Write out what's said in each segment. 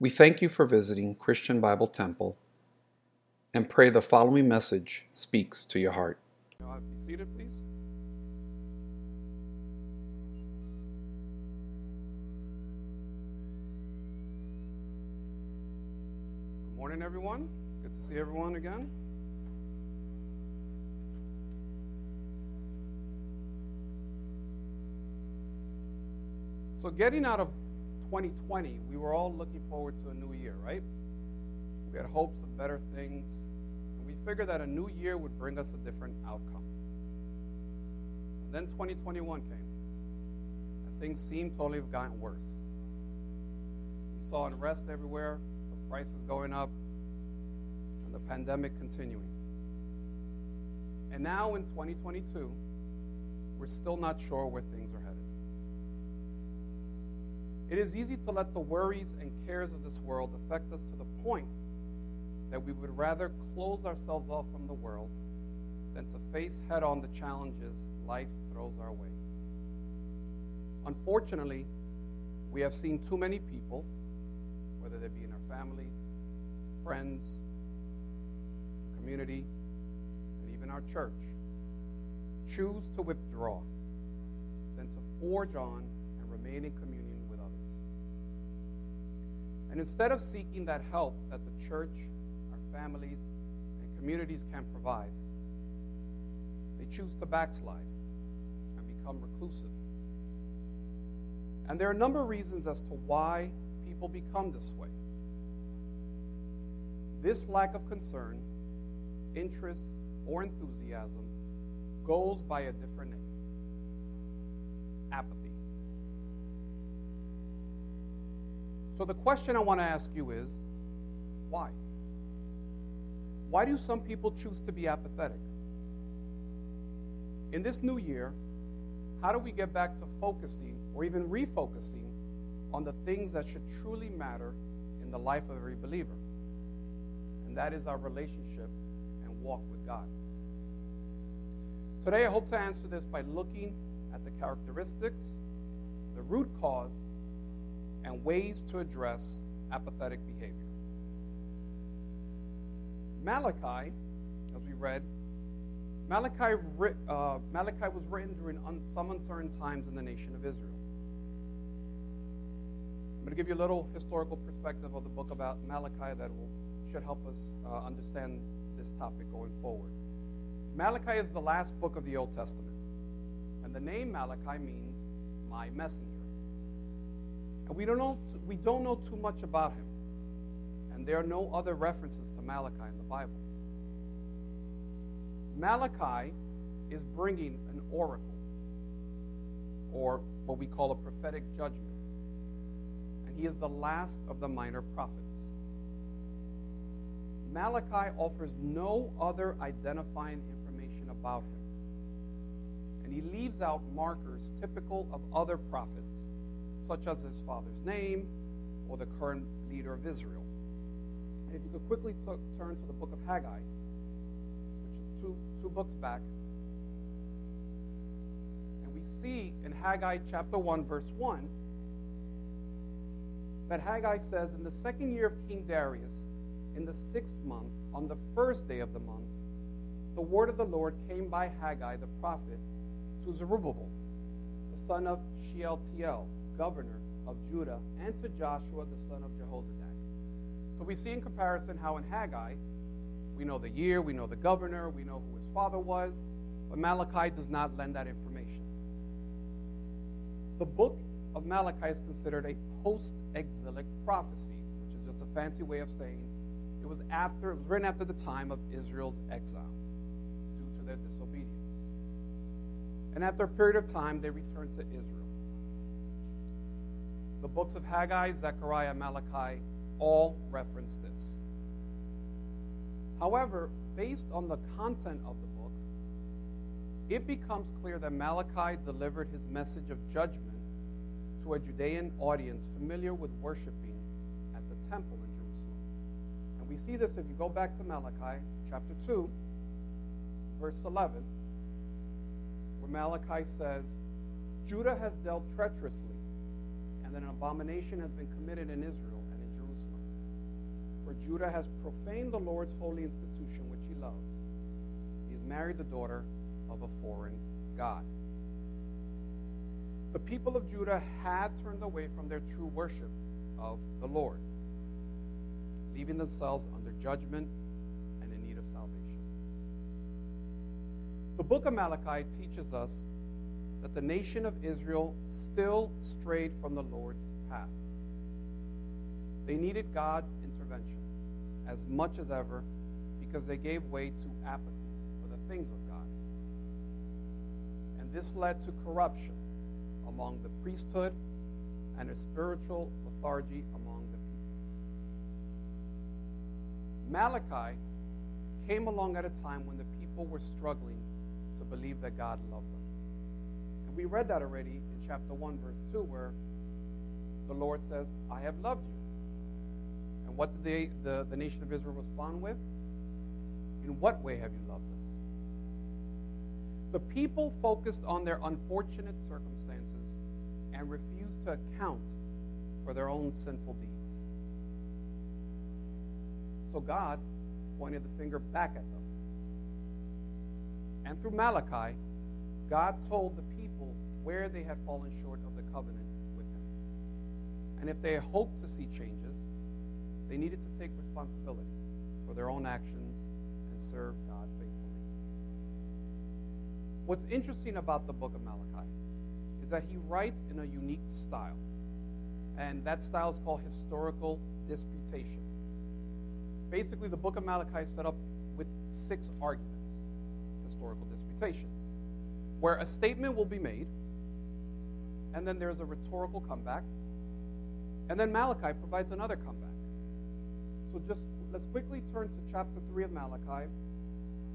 We thank you for visiting Christian Bible Temple and pray the following message speaks to your heart. Be seated, please. Good morning, everyone. It's good to see everyone again. So, getting out of 2020, we were all looking forward to a new year, right? We had hopes of better things, and we figured that a new year would bring us a different outcome. And then 2021 came, and things seemed totally have gotten worse. We saw unrest everywhere, some prices going up, and the pandemic continuing. And now in 2022, we're still not sure where things are headed. It is easy to let the worries and cares of this world affect us to the point that we would rather close ourselves off from the world than to face head on the challenges life throws our way. Unfortunately, we have seen too many people, whether they be in our families, friends, community, and even our church, choose to withdraw than to forge on and remain in community and instead of seeking that help that the church, our families, and communities can provide, they choose to backslide and become reclusive. And there are a number of reasons as to why people become this way. This lack of concern, interest, or enthusiasm goes by a different name apathy. So the question I want to ask you is why? Why do some people choose to be apathetic? In this new year, how do we get back to focusing or even refocusing on the things that should truly matter in the life of every believer? And that is our relationship and walk with God. Today, I hope to answer this by looking at the characteristics, the root cause, and ways to address apathetic behavior. Malachi, as we read, Malachi, uh, Malachi was written during un- some uncertain times in the nation of Israel. I'm going to give you a little historical perspective of the book about Malachi that will, should help us uh, understand this topic going forward. Malachi is the last book of the Old Testament, and the name Malachi means my messenger. And we don't know, we don't know too much about him. And there are no other references to Malachi in the Bible. Malachi is bringing an oracle, or what we call a prophetic judgment. And he is the last of the minor prophets. Malachi offers no other identifying information about him. And he leaves out markers typical of other prophets such as his father's name or the current leader of Israel. And if you could quickly t- turn to the book of Haggai, which is two, two books back, and we see in Haggai chapter 1, verse 1, that Haggai says, In the second year of King Darius, in the sixth month, on the first day of the month, the word of the Lord came by Haggai the prophet to Zerubbabel, son of Shealtiel, governor of Judah, and to Joshua, the son of Jehozadak. So we see in comparison how in Haggai, we know the year, we know the governor, we know who his father was, but Malachi does not lend that information. The book of Malachi is considered a post exilic prophecy, which is just a fancy way of saying it was after it was written after the time of Israel's exile due to their disobedience. And after a period of time, they returned to Israel. The books of Haggai, Zechariah, Malachi all reference this. However, based on the content of the book, it becomes clear that Malachi delivered his message of judgment to a Judean audience familiar with worshiping at the temple in Jerusalem. And we see this if you go back to Malachi chapter 2, verse 11, where Malachi says, Judah has dealt treacherously and that an abomination has been committed in Israel and in Jerusalem. For Judah has profaned the Lord's holy institution, which he loves. He has married the daughter of a foreign God. The people of Judah had turned away from their true worship of the Lord, leaving themselves under judgment and in need of salvation. The book of Malachi teaches us that the nation of Israel still strayed from the Lord's path. They needed God's intervention as much as ever because they gave way to apathy for the things of God. And this led to corruption among the priesthood and a spiritual lethargy among the people. Malachi came along at a time when the people were struggling to believe that God loved them. And we read that already in chapter 1, verse 2, where the Lord says, I have loved you. And what did they, the, the nation of Israel respond with? In what way have you loved us? The people focused on their unfortunate circumstances and refused to account for their own sinful deeds. So God pointed the finger back at them. And through Malachi, God told the people where they had fallen short of the covenant with Him. And if they hoped to see changes, they needed to take responsibility for their own actions and serve God faithfully. What's interesting about the book of Malachi is that he writes in a unique style. And that style is called historical disputation. Basically, the book of Malachi is set up with six arguments, historical disputations, where a statement will be made, and then there's a rhetorical comeback, and then Malachi provides another comeback. So just let's quickly turn to chapter 3 of Malachi,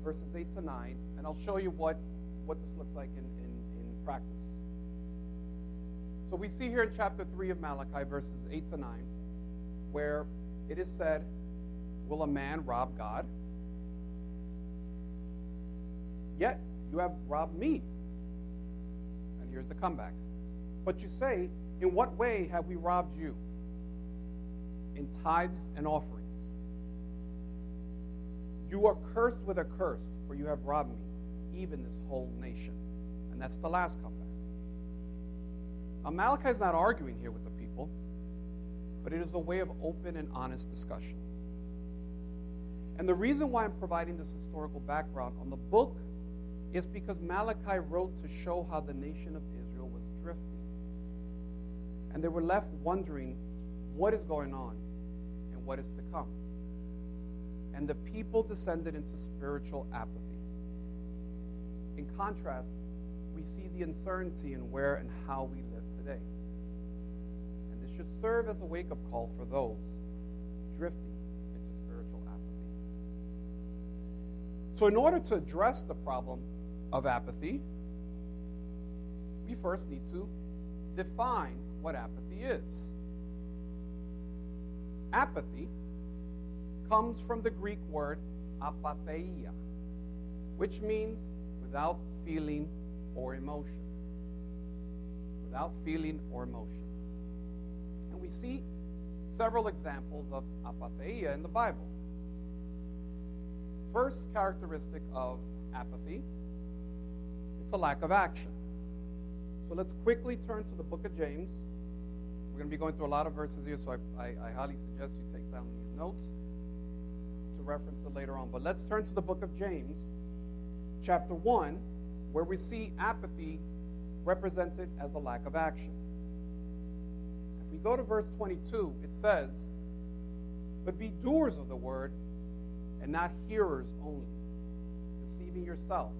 verses 8 to 9, and I'll show you what, what this looks like in, in, in practice. So we see here in chapter 3 of Malachi, verses 8 to 9, where it is said, Will a man rob God? Yet you have robbed me. And here's the comeback. But you say, In what way have we robbed you? In tithes and offerings. You are cursed with a curse, for you have robbed me, even this whole nation. And that's the last comeback. Now, Malachi is not arguing here with the people, but it is a way of open and honest discussion. And the reason why I'm providing this historical background on the book is because Malachi wrote to show how the nation of Israel was drifting. And they were left wondering what is going on and what is to come. And the people descended into spiritual apathy. In contrast, we see the uncertainty in where and how we live today. And this should serve as a wake up call for those drifting into spiritual apathy. So, in order to address the problem of apathy, we first need to define what apathy is. Apathy comes from the Greek word apatheia, which means without feeling or emotion. Without feeling or emotion. And we see several examples of apatheia in the Bible. First characteristic of apathy it's a lack of action. So let's quickly turn to the book of James. We're going to be going through a lot of verses here, so I, I, I highly suggest you take down these notes to reference it later on. But let's turn to the book of James, chapter 1, where we see apathy represented as a lack of action. If we go to verse 22, it says, But be doers of the word and not hearers only, deceiving yourself.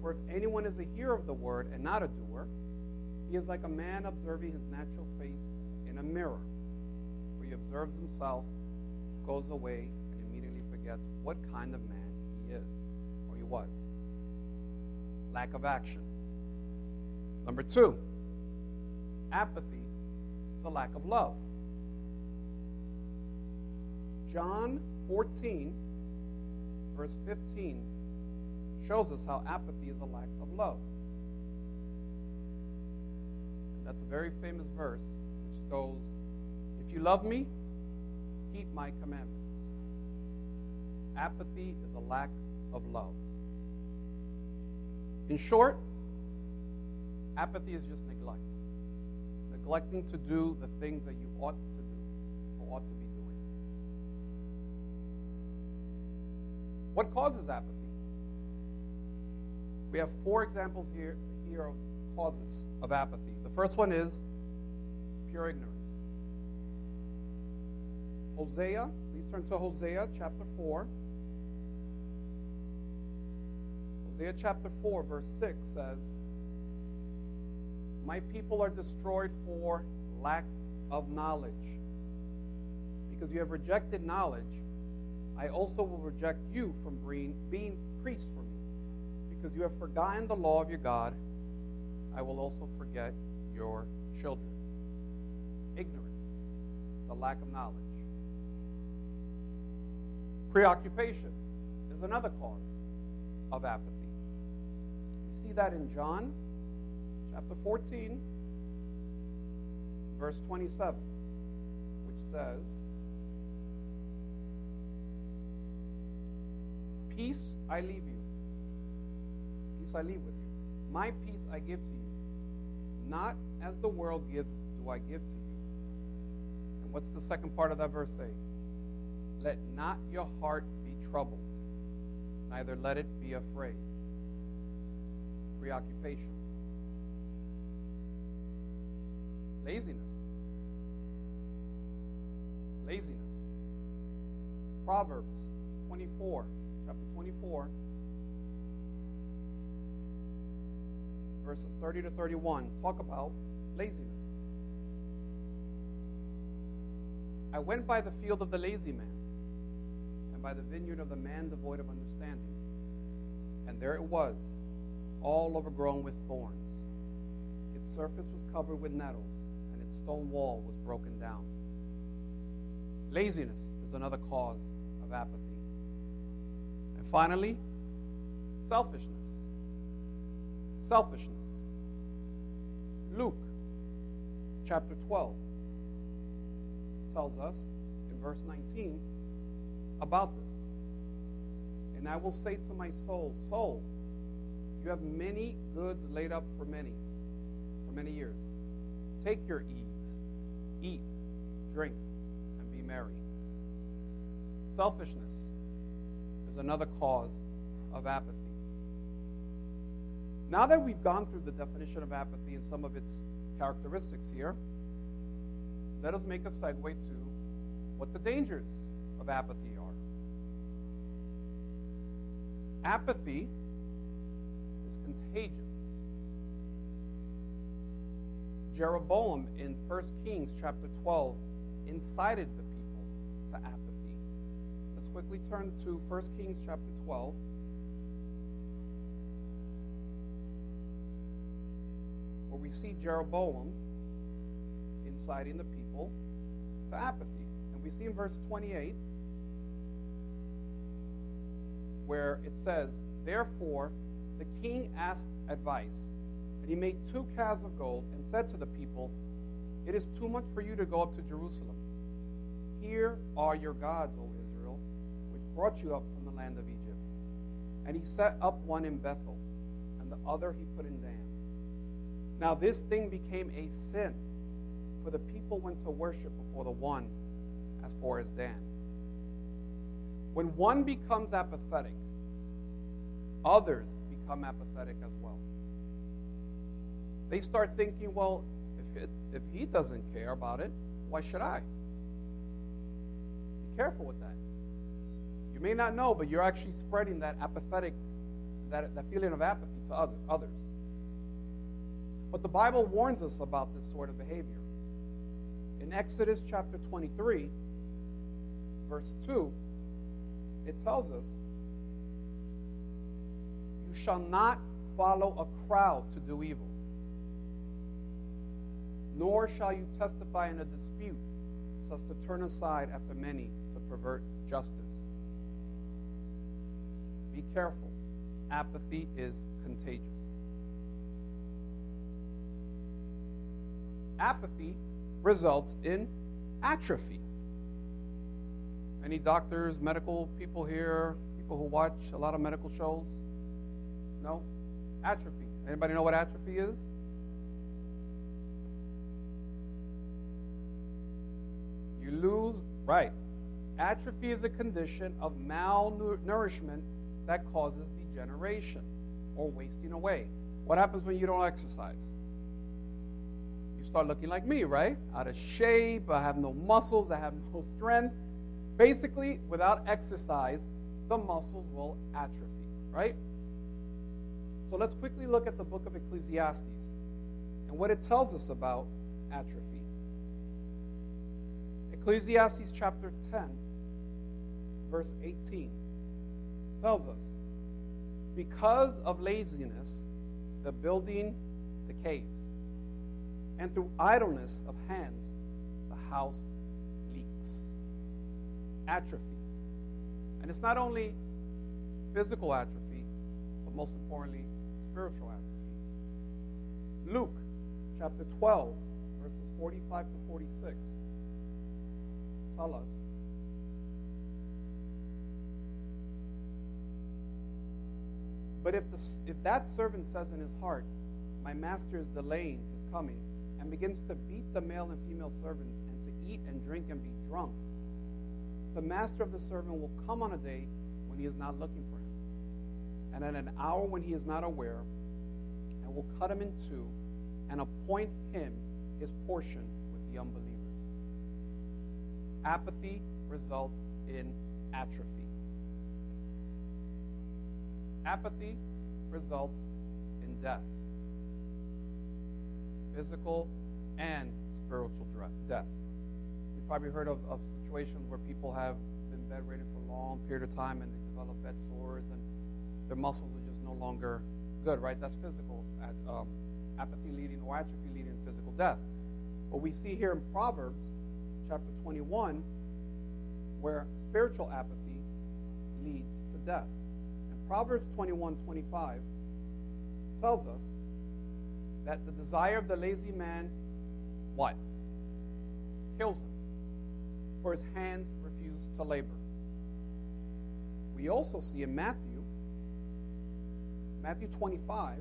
For if anyone is a hearer of the word and not a doer, he is like a man observing his natural face in a mirror. For he observes himself, goes away, and immediately forgets what kind of man he is or he was. Lack of action. Number two, apathy is a lack of love. John 14, verse 15 shows us how apathy is a lack of love. And that's a very famous verse which goes, If you love me, keep my commandments. apathy is a lack of love. In short, apathy is just neglect. Neglecting to do the things that you ought to do or ought to be doing. What causes apathy? We have four examples here, here of causes of apathy. The first one is pure ignorance. Hosea, please turn to Hosea chapter 4. Hosea chapter 4, verse 6 says, My people are destroyed for lack of knowledge. Because you have rejected knowledge, I also will reject you from being, being priests for me because you have forgotten the law of your God, I will also forget your children. Ignorance, the lack of knowledge. Preoccupation is another cause of apathy. You see that in John chapter 14, verse 27, which says, Peace I leave you peace I leave with you. My peace I give to you. Not as the world gives, do I give to you. And what's the second part of that verse say? Let not your heart be troubled, neither let it be afraid. Preoccupation. Laziness. Laziness. Proverbs 24, chapter 24. Verses 30 to 31 talk about laziness. I went by the field of the lazy man, and by the vineyard of the man devoid of understanding. And there it was, all overgrown with thorns. Its surface was covered with nettles, and its stone wall was broken down. Laziness is another cause of apathy. And finally, selfishness. Selfishness. Luke chapter 12 tells us in verse 19 about this. And I will say to my soul, Soul, you have many goods laid up for many, for many years. Take your ease, eat, drink, and be merry. Selfishness is another cause of apathy. Now that we've gone through the definition of apathy and some of its characteristics here, let us make a segue to what the dangers of apathy are. Apathy is contagious. Jeroboam in 1 Kings chapter 12 incited the people to apathy. Let's quickly turn to 1 Kings chapter 12. Where we see Jeroboam inciting the people to apathy. And we see in verse 28 where it says, Therefore the king asked advice, and he made two calves of gold and said to the people, It is too much for you to go up to Jerusalem. Here are your gods, O Israel, which brought you up from the land of Egypt. And he set up one in Bethel, and the other he put in Dan. Now, this thing became a sin, for the people went to worship before the one as far as Dan. When one becomes apathetic, others become apathetic as well. They start thinking, well, if, it, if he doesn't care about it, why should I? Be careful with that. You may not know, but you're actually spreading that apathetic, that, that feeling of apathy to other, others. But the Bible warns us about this sort of behavior. In Exodus chapter 23, verse 2, it tells us, You shall not follow a crowd to do evil, nor shall you testify in a dispute so as to turn aside after many to pervert justice. Be careful. Apathy is contagious. Apathy results in atrophy. Any doctors, medical people here? People who watch a lot of medical shows? No? Atrophy. Anybody know what atrophy is? You lose, right. Atrophy is a condition of malnourishment that causes degeneration or wasting away. What happens when you don't exercise? Start looking like me, right? Out of shape, I have no muscles, I have no strength. Basically, without exercise, the muscles will atrophy, right? So let's quickly look at the book of Ecclesiastes and what it tells us about atrophy. Ecclesiastes chapter 10, verse 18 tells us because of laziness, the building decays, and through idleness of hands, the house leaks. Atrophy. And it's not only physical atrophy, but most importantly, spiritual atrophy. Luke chapter 12, verses 45 to 46 tell us But if, the, if that servant says in his heart, My master is delaying his coming, and begins to beat the male and female servants, and to eat and drink and be drunk, the master of the servant will come on a day when he is not looking for him, and at an hour when he is not aware, and will cut him in two, and appoint him his portion with the unbelievers. Apathy results in atrophy. Apathy results in death physical and spiritual death. You've probably heard of, of situations where people have been bedridden for a long period of time and they develop bed sores and their muscles are just no longer good, right? That's physical um, apathy leading or atrophy leading to physical death. But we see here in Proverbs chapter 21 where spiritual apathy leads to death. And Proverbs 21 25 tells us that the desire of the lazy man, what? Kills him, for his hands refuse to labor. We also see in Matthew, Matthew 25,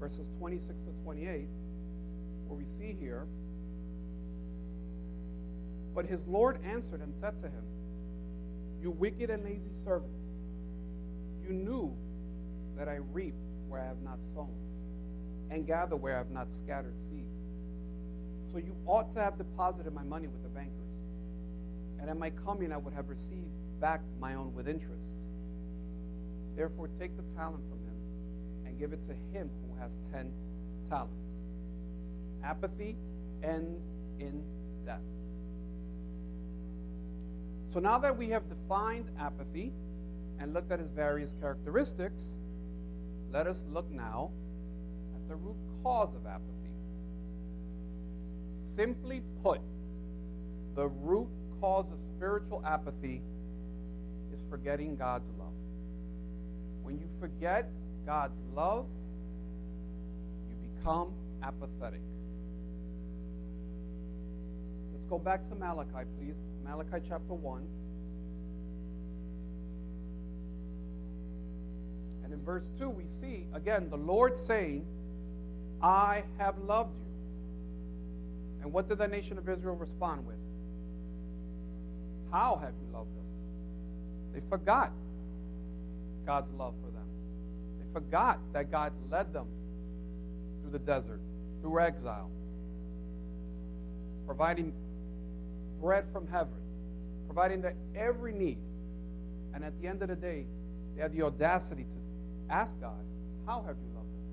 verses 26 to 28, where we see here, but his Lord answered and said to him, You wicked and lazy servant. You knew that I reap where I have not sown, and gather where I have not scattered seed. So you ought to have deposited my money with the bankers, and at my coming I would have received back my own with interest. Therefore, take the talent from him and give it to him who has ten talents. Apathy ends in death. So now that we have defined apathy, and looked at his various characteristics, let us look now the root cause of apathy. Simply put, the root cause of spiritual apathy is forgetting God's love. When you forget God's love, you become apathetic. Let's go back to Malachi, please. Malachi chapter 1. And in verse 2, we see, again, the Lord saying, I have loved you. And what did the nation of Israel respond with? How have you loved us? They forgot God's love for them. They forgot that God led them through the desert, through exile, providing bread from heaven, providing their every need. And at the end of the day, they had the audacity to Ask God, How have you loved us?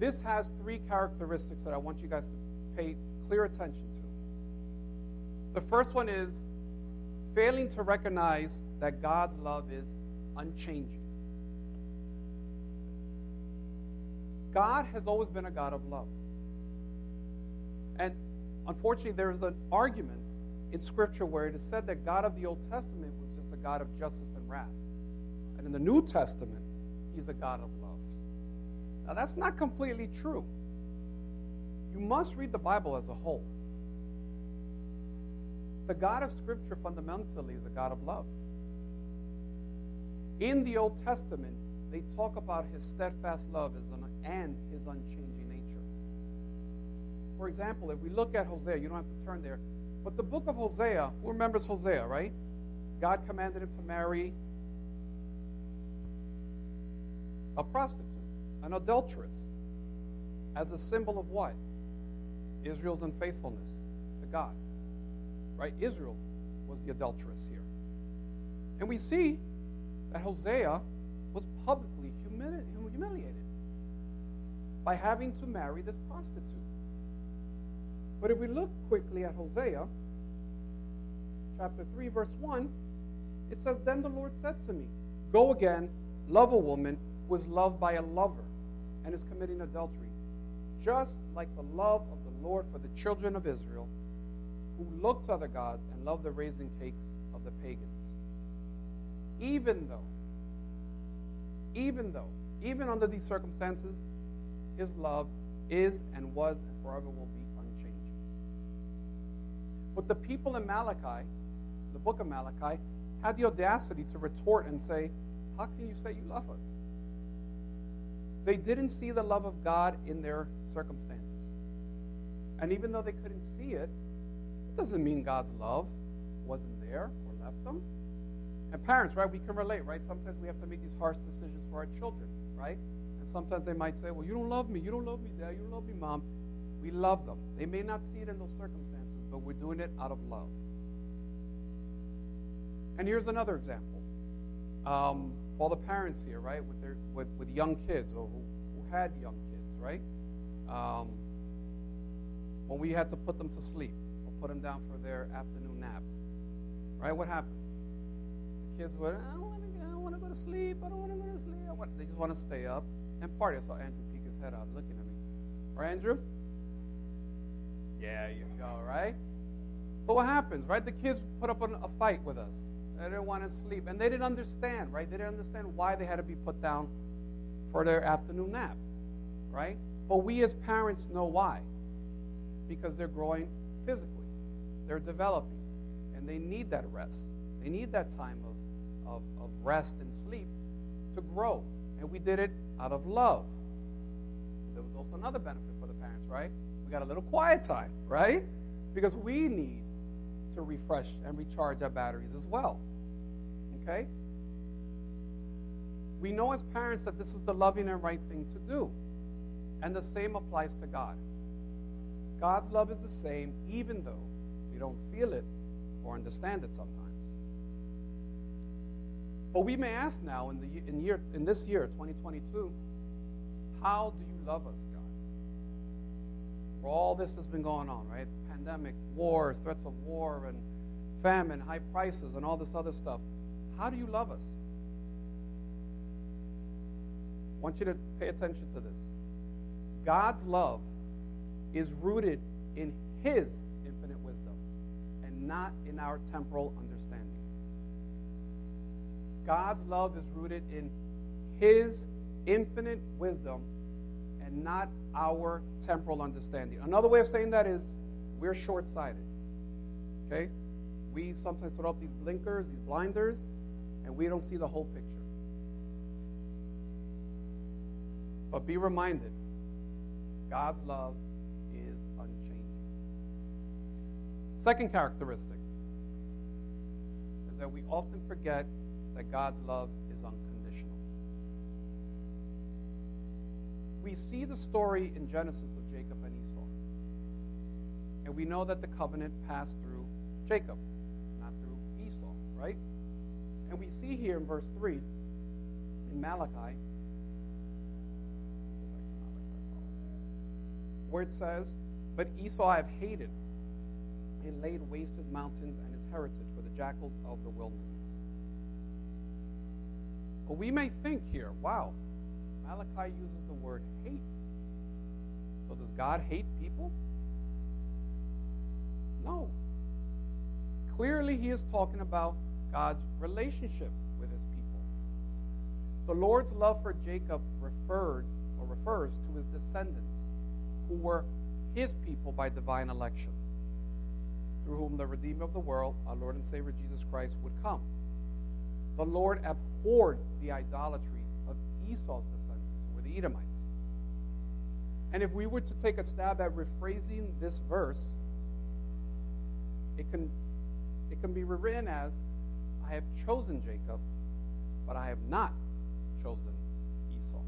This has three characteristics that I want you guys to pay clear attention to. The first one is failing to recognize that God's love is unchanging. God has always been a God of love. And unfortunately, there is an argument in Scripture where it is said that God of the Old Testament was just a God of justice and wrath. And in the New Testament, he's a God of love. Now, that's not completely true. You must read the Bible as a whole. The God of Scripture fundamentally is a God of love. In the Old Testament, they talk about his steadfast love and his unchanging nature. For example, if we look at Hosea, you don't have to turn there, but the book of Hosea, who remembers Hosea, right? God commanded him to marry a prostitute, an adulteress, as a symbol of what? Israel's unfaithfulness to God. Right? Israel was the adulteress here. And we see that Hosea was publicly humili- humiliated by having to marry this prostitute. But if we look quickly at Hosea, chapter 3, verse 1, it says, Then the Lord said to me, Go again, love a woman who is loved by a lover and is committing adultery, just like the love of the Lord for the children of Israel, who look to other gods and love the raisin cakes of the pagans. Even though, even though, even under these circumstances, his love is and was and forever will be unchanging. But the people in Malachi, the book of Malachi, had the audacity to retort and say, How can you say you love us? They didn't see the love of God in their circumstances. And even though they couldn't see it, it doesn't mean God's love wasn't there or left them. And parents, right, we can relate, right? Sometimes we have to make these harsh decisions for our children, right? And sometimes they might say, Well, you don't love me. You don't love me, Dad. You don't love me, Mom. We love them. They may not see it in those circumstances, but we're doing it out of love. And here's another example. Um, all the parents here, right, with, their, with, with young kids or who, who had young kids, right? Um, when we had to put them to sleep or put them down for their afternoon nap, right? What happened? The kids would, I don't want to, I don't want to go to sleep. I don't want to go to sleep. I Want, they just want to stay up and party. I saw Andrew peek his head out, looking at me. Right, Andrew? Yeah, you go, right? So what happens, right? The kids put up a fight with us. They didn't want to sleep. And they didn't understand, right? They didn't understand why they had to be put down for their afternoon nap, right? But we as parents know why. Because they're growing physically, they're developing, and they need that rest. They need that time of, of, of rest and sleep to grow. And we did it out of love. There was also another benefit for the parents, right? We got a little quiet time, right? Because we need to refresh and recharge our batteries as well. Okay? We know as parents that this is the loving and right thing to do. And the same applies to God. God's love is the same, even though we don't feel it or understand it sometimes. But we may ask now, in, the, in, year, in this year, 2022, how do you love us, God? For all this has been going on, right? Pandemic, wars, threats of war, and famine, high prices, and all this other stuff. How do you love us? I want you to pay attention to this. God's love is rooted in His infinite wisdom and not in our temporal understanding. God's love is rooted in His infinite wisdom and not our temporal understanding. Another way of saying that is we're short sighted. Okay? We sometimes throw up these blinkers, these blinders, and we don't see the whole picture. But be reminded God's love is unchanging. Second characteristic is that we often forget that God's love is unconditional. We see the story in Genesis of Jacob and Esau. And we know that the covenant passed through Jacob, not through Esau, right? And we see here in verse 3 in Malachi where it says, But Esau I have hated and laid waste his mountains and his heritage for the jackals of the wilderness. But we may think here, wow, Malachi uses the word hate. So does God hate people? No. Clearly, he is talking about God's relationship with his people. The Lord's love for Jacob referred or refers to his descendants who were his people by divine election through whom the Redeemer of the world, our Lord and Savior Jesus Christ, would come. The Lord abhorred the idolatry of Esau's descendants, were the Edomites. And if we were to take a stab at rephrasing this verse, it can, it can be rewritten as I have chosen Jacob, but I have not chosen Esau.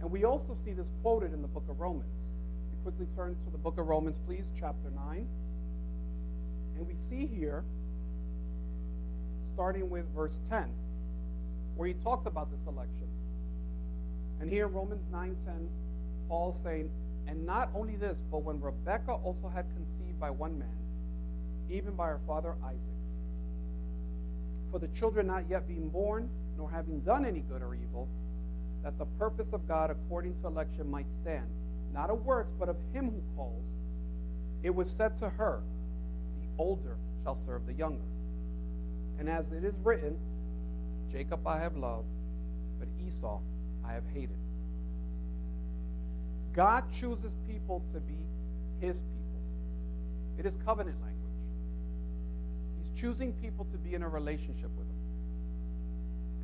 And we also see this quoted in the book of Romans. We quickly turn to the book of Romans, please, chapter 9. And we see here, starting with verse 10, where he talks about this election. And here in Romans 9:10, Paul saying, And not only this, but when Rebekah also had conceived by one man, even by her father Isaac, for the children not yet being born, nor having done any good or evil, that the purpose of God according to election might stand, not of works, but of him who calls, it was said to her, The older shall serve the younger. And as it is written, Jacob I have loved, but Esau I have hated. God chooses people to be his people. It is covenant language. Choosing people to be in a relationship with them.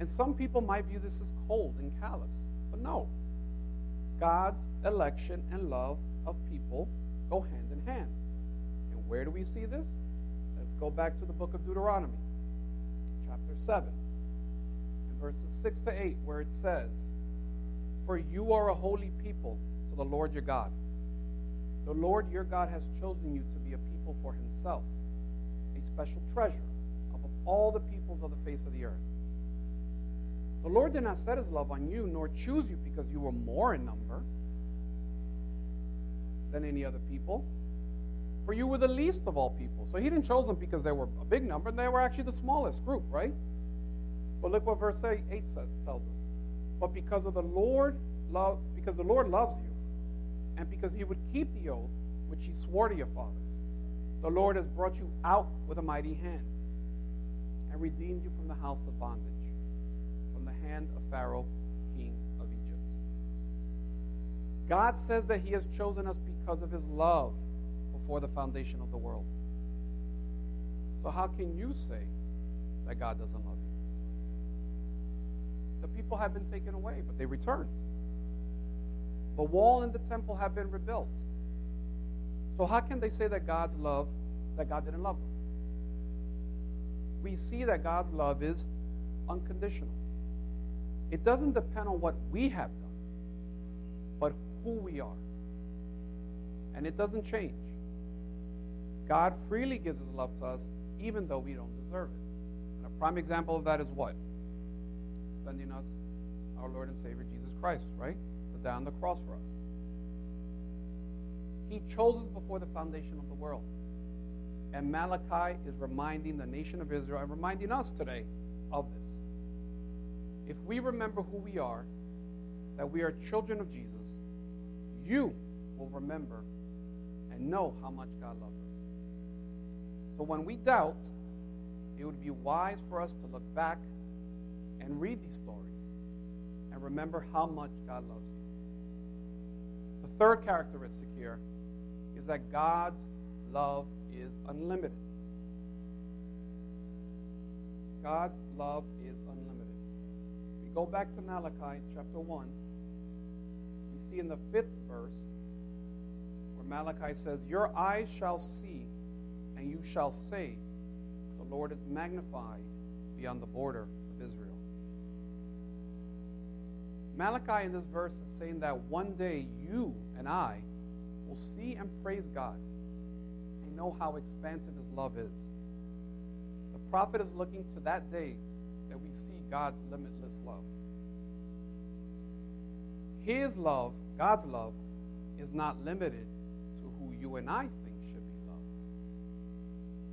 And some people might view this as cold and callous, but no. God's election and love of people go hand in hand. And where do we see this? Let's go back to the book of Deuteronomy, chapter 7, and verses 6 to 8, where it says, For you are a holy people to the Lord your God. The Lord your God has chosen you to be a people for himself, a special treasure above all the peoples of the face of the earth. The Lord did not set his love on you, nor choose you because you were more in number than any other people. For you were the least of all people. So he didn't choose them because they were a big number, and they were actually the smallest group, right? But look what verse 8 says, tells us. But because of the Lord love because the Lord loves you, and because he would keep the oath which he swore to your fathers, the Lord has brought you out with a mighty hand and redeemed you from the house of bondage from the hand of Pharaoh, king of Egypt. God says that He has chosen us because of His love before the foundation of the world. So, how can you say that God doesn't love you? The people have been taken away, but they returned. The wall and the temple have been rebuilt. So, how can they say that God's love, that God didn't love them? We see that God's love is unconditional. It doesn't depend on what we have done, but who we are. And it doesn't change. God freely gives his love to us, even though we don't deserve it. And a prime example of that is what? Sending us our Lord and Savior Jesus Christ, right? To die on the cross for us. He chose us before the foundation of the world. And Malachi is reminding the nation of Israel and reminding us today of this if we remember who we are, that we are children of Jesus, you will remember and know how much God loves us. So when we doubt, it would be wise for us to look back and read these stories and remember how much God loves you. The third characteristic here is that God's love is unlimited. God's love is unlimited. We go back to Malachi chapter 1, we see in the fifth verse where Malachi says, Your eyes shall see, and you shall say, The Lord is magnified beyond the border of Israel. Malachi in this verse is saying that one day you and I will see and praise God and know how expansive His love is. The prophet is looking to that day that we see God's limitless love. His love, God's love, is not limited to who you and I think should be loved.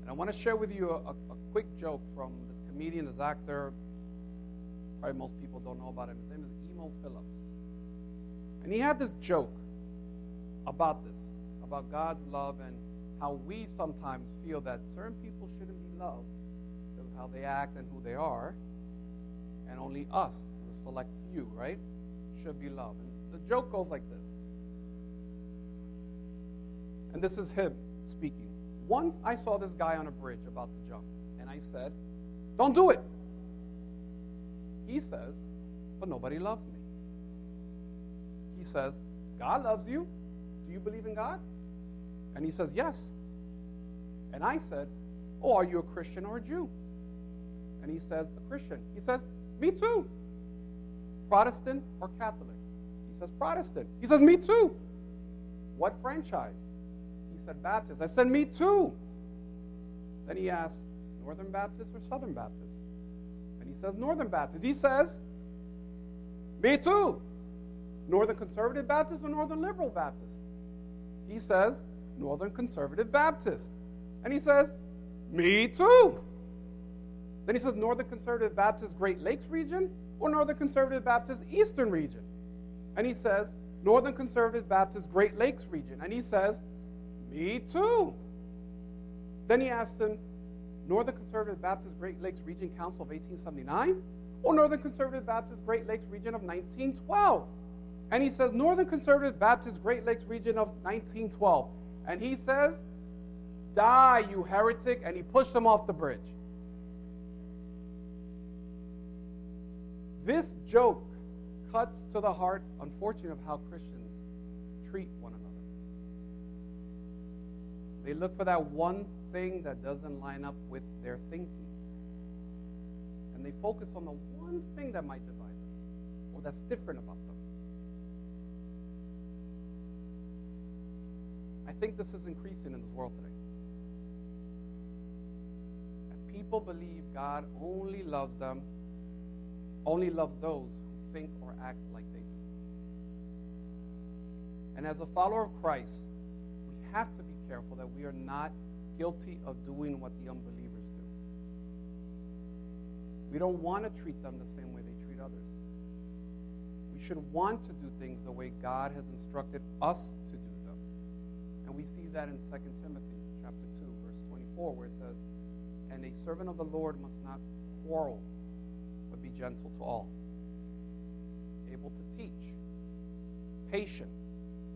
And I want to share with you a, a quick joke from this comedian, this actor. Probably most people don't know about him. His name is Emo Phillips. And he had this joke about this, about God's love and how we sometimes feel that certain people shouldn't be loved because of how they act and who they are and only us, the select few, right, should be loved. And the joke goes like this. And this is him speaking. once I saw this guy on a bridge about to jump, and I said, Don't do it. He says, But nobody loves me. He says, God loves you. Believe in God? And he says, Yes. And I said, Oh, are you a Christian or a Jew? And he says, A Christian. He says, Me too. Protestant or Catholic? He says, Protestant. He says, Me too. What franchise? He said, Baptist. I said, Me too. Then he asked, Northern Baptist or Southern Baptist? And he says, Northern Baptist. He says, Me too. Northern Conservative Baptist or Northern Liberal Baptist? He says, Northern Conservative Baptist. And he says, Me too. Then he says, Northern Conservative Baptist Great Lakes region or Northern Conservative Baptist Eastern region? And he says, Northern Conservative Baptist Great Lakes region. And he says, Me too. Then he asked him, Northern Conservative Baptist Great Lakes Region Council of 1879 or Northern Conservative Baptist Great Lakes Region of 1912? And he says, Northern Conservative Baptist Great Lakes Region of 1912. And he says, Die, you heretic. And he pushed him off the bridge. This joke cuts to the heart, unfortunately, of how Christians treat one another. They look for that one thing that doesn't line up with their thinking. And they focus on the one thing that might divide them or that's different about them. I think this is increasing in this world today. People believe God only loves them, only loves those who think or act like they do. And as a follower of Christ, we have to be careful that we are not guilty of doing what the unbelievers do. We don't want to treat them the same way they treat others. We should want to do things the way God has instructed us. And we see that in 2 Timothy chapter 2, verse 24, where it says, And a servant of the Lord must not quarrel, but be gentle to all, able to teach, patient,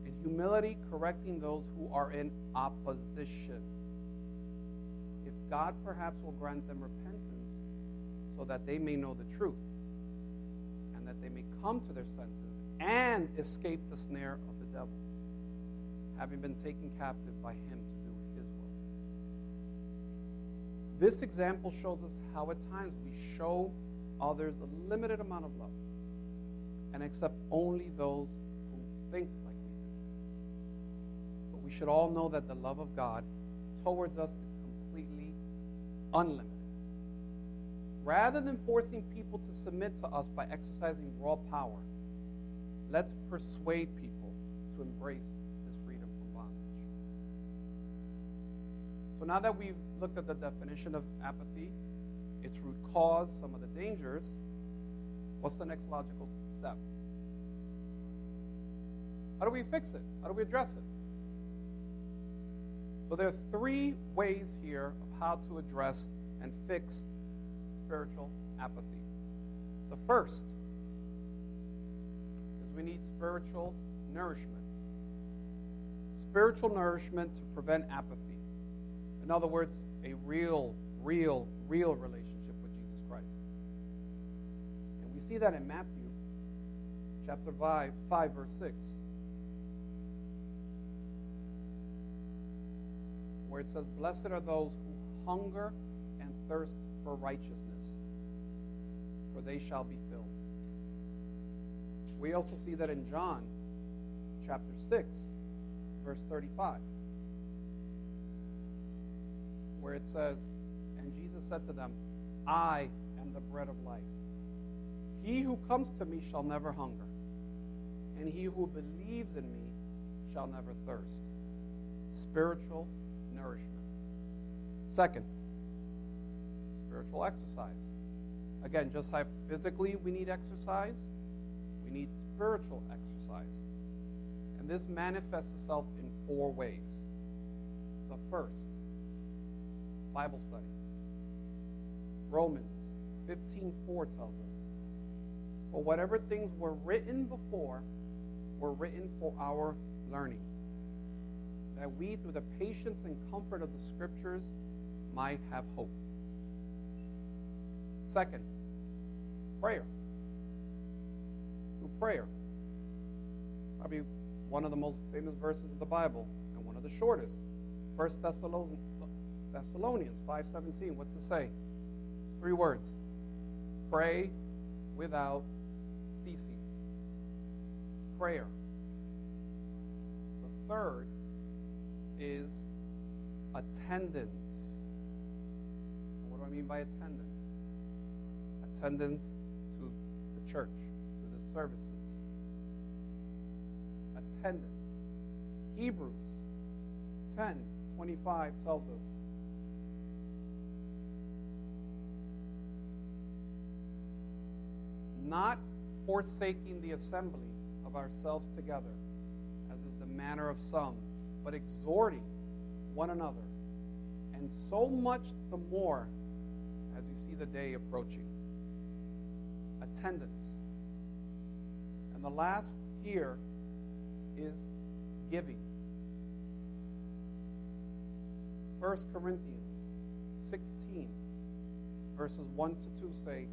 in humility correcting those who are in opposition. If God perhaps will grant them repentance so that they may know the truth and that they may come to their senses and escape the snare of the devil, having been taken captive by him to do his will. This example shows us how at times we show others a limited amount of love and accept only those who think like we do. But we should all know that the love of God towards us is completely unlimited. Rather than forcing people to submit to us by exercising raw power, let's persuade people to embrace this freedom from bondage. So now that we've looked at the definition of apathy, its root cause, some of the dangers, what's the next logical step? How do we fix it? How do we address it? So there are three ways here of how to address and fix spiritual apathy. The first is we need spiritual nourishment. Spiritual nourishment to prevent apathy. In other words, a real, real, real relationship with Jesus Christ. And we see that in Matthew chapter 5, 5 verse 6. Where it says, Blessed are those who hunger and thirst for righteousness, for they shall be filled. We also see that in John chapter 6, verse 35, where it says, And Jesus said to them, I am the bread of life. He who comes to me shall never hunger, and he who believes in me shall never thirst. Spiritual nourishment. Second, spiritual exercise. Again, just like physically we need exercise, we need spiritual exercise. And this manifests itself in four ways. The first, Bible study. Romans 15:4 tells us, "For whatever things were written before were written for our learning, that we, through the patience and comfort of the scriptures, might have hope. Second, prayer. Through prayer. Probably one of the most famous verses of the Bible and one of the shortest. First Thessalonians 5:17. What's it say? Three words. Pray without ceasing. Prayer. The third is attendance. What do I mean by attendance? Attendance to the church, to the services. Attendance. Hebrews 10 25 tells us not forsaking the assembly of ourselves together, as is the manner of some, but exhorting one another, and so much the more as you see the day approaching. Attendance. And the last here is giving. 1 Corinthians 16, verses 1 to 2 say,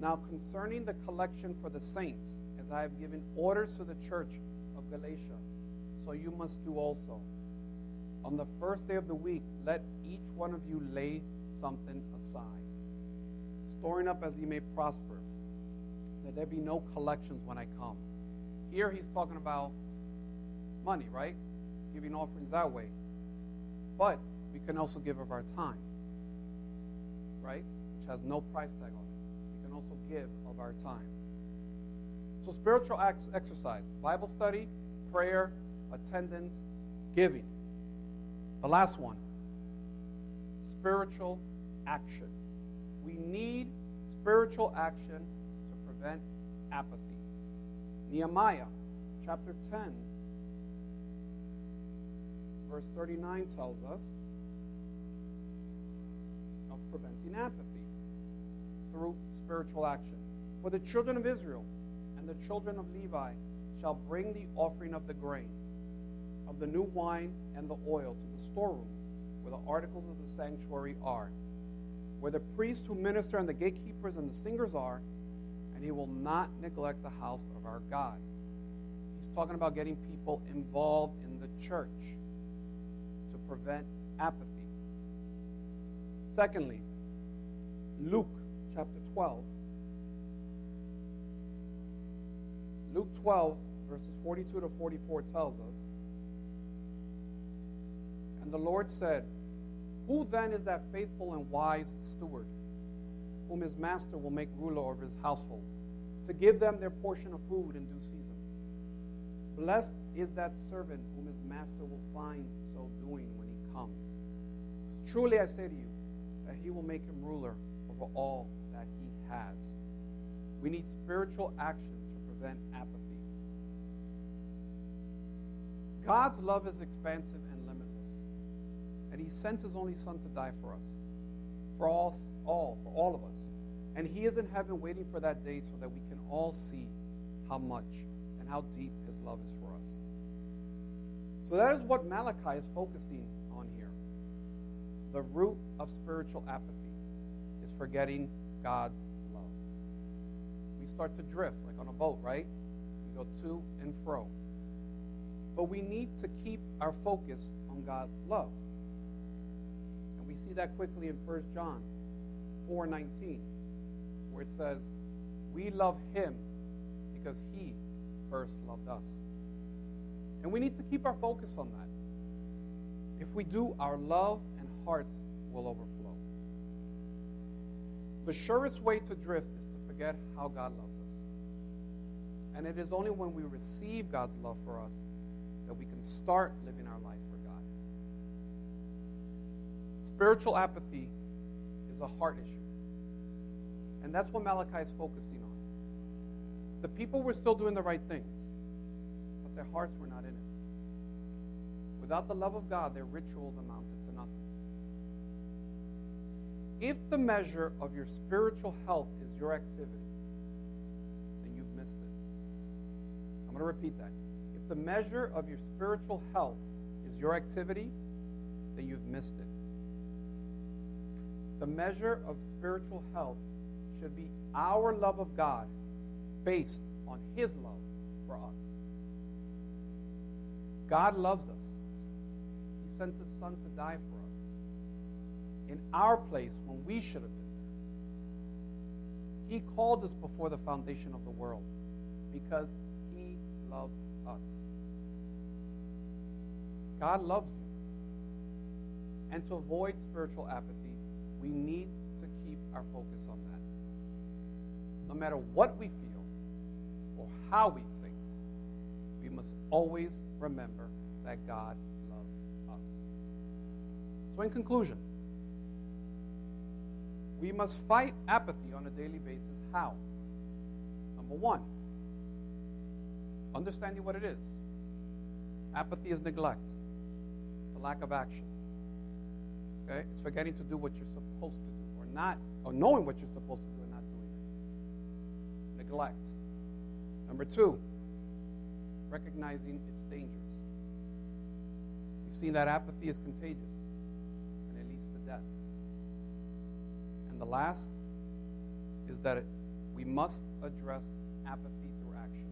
Now concerning the collection for the saints, as I have given orders to the church of Galatia, so you must do also. On the first day of the week, let each one of you lay something aside, storing up as he may prosper, that there be no collections when I come. Here he's talking about money, right? Giving offerings that way. But we can also give of our time, right? Which has no price tag on it. Also give of our time. So, spiritual exercise, Bible study, prayer, attendance, giving. The last one spiritual action. We need spiritual action to prevent apathy. Nehemiah chapter 10, verse 39 tells us of preventing apathy through spiritual action. For the children of Israel and the children of Levi shall bring the offering of the grain, of the new wine and the oil to the storerooms where the articles of the sanctuary are, where the priests who minister and the gatekeepers and the singers are, and he will not neglect the house of our God. He's talking about getting people involved in the church to prevent apathy. Secondly, Luke chapter 12. Luke 12, verses 42 to 44 tells us And the Lord said, Who then is that faithful and wise steward, whom his master will make ruler over his household, to give them their portion of food in due season? Blessed is that servant whom his master will find so doing when he comes. Truly I say to you, that he will make him ruler over all that he has. We need spiritual action to prevent apathy. God's love is expansive and limitless. And he sent his only son to die for us. For all, all, for all of us. And he is in heaven waiting for that day so that we can all see how much and how deep his love is for us. So that is what Malachi is focusing on here. The root of spiritual apathy forgetting God's love. We start to drift like on a boat, right? We go to and fro. But we need to keep our focus on God's love. And we see that quickly in 1 John 4:19, where it says, "We love him because he first loved us." And we need to keep our focus on that. If we do, our love and hearts will overflow. The surest way to drift is to forget how God loves us. And it is only when we receive God's love for us that we can start living our life for God. Spiritual apathy is a heart issue. And that's what Malachi is focusing on. The people were still doing the right things, but their hearts were not in it. Without the love of God, their rituals amounted to nothing. If the measure of your spiritual health is your activity, then you've missed it. I'm going to repeat that If the measure of your spiritual health is your activity, then you've missed it. The measure of spiritual health should be our love of God based on His love for us. God loves us. He sent His Son to die for us in our place when we should have been there. He called us before the foundation of the world because He loves us. God loves you. And to avoid spiritual apathy, we need to keep our focus on that. No matter what we feel or how we think, we must always remember that God loves us. So, in conclusion, we must fight apathy on a daily basis. How? Number one, understanding what it is. Apathy is neglect, it's a lack of action. Okay? It's forgetting to do what you're supposed to do, or not, or knowing what you're supposed to do and not doing it. Neglect. Number two, recognizing it's dangerous. We've seen that apathy is contagious And the last is that it, we must address apathy through action,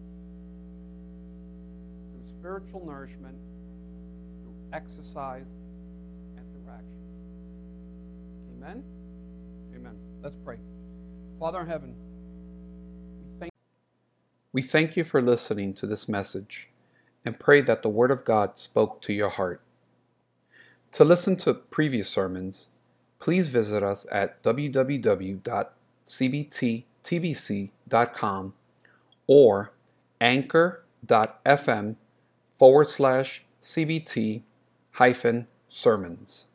through spiritual nourishment, through exercise, and through action. Amen? Amen. Let's pray. Father in heaven, we thank We thank you for listening to this message and pray that the Word of God spoke to your heart. To listen to previous sermons, please visit us at www.cbttbc.com or anchor.fm forward slash cbt hyphen sermons.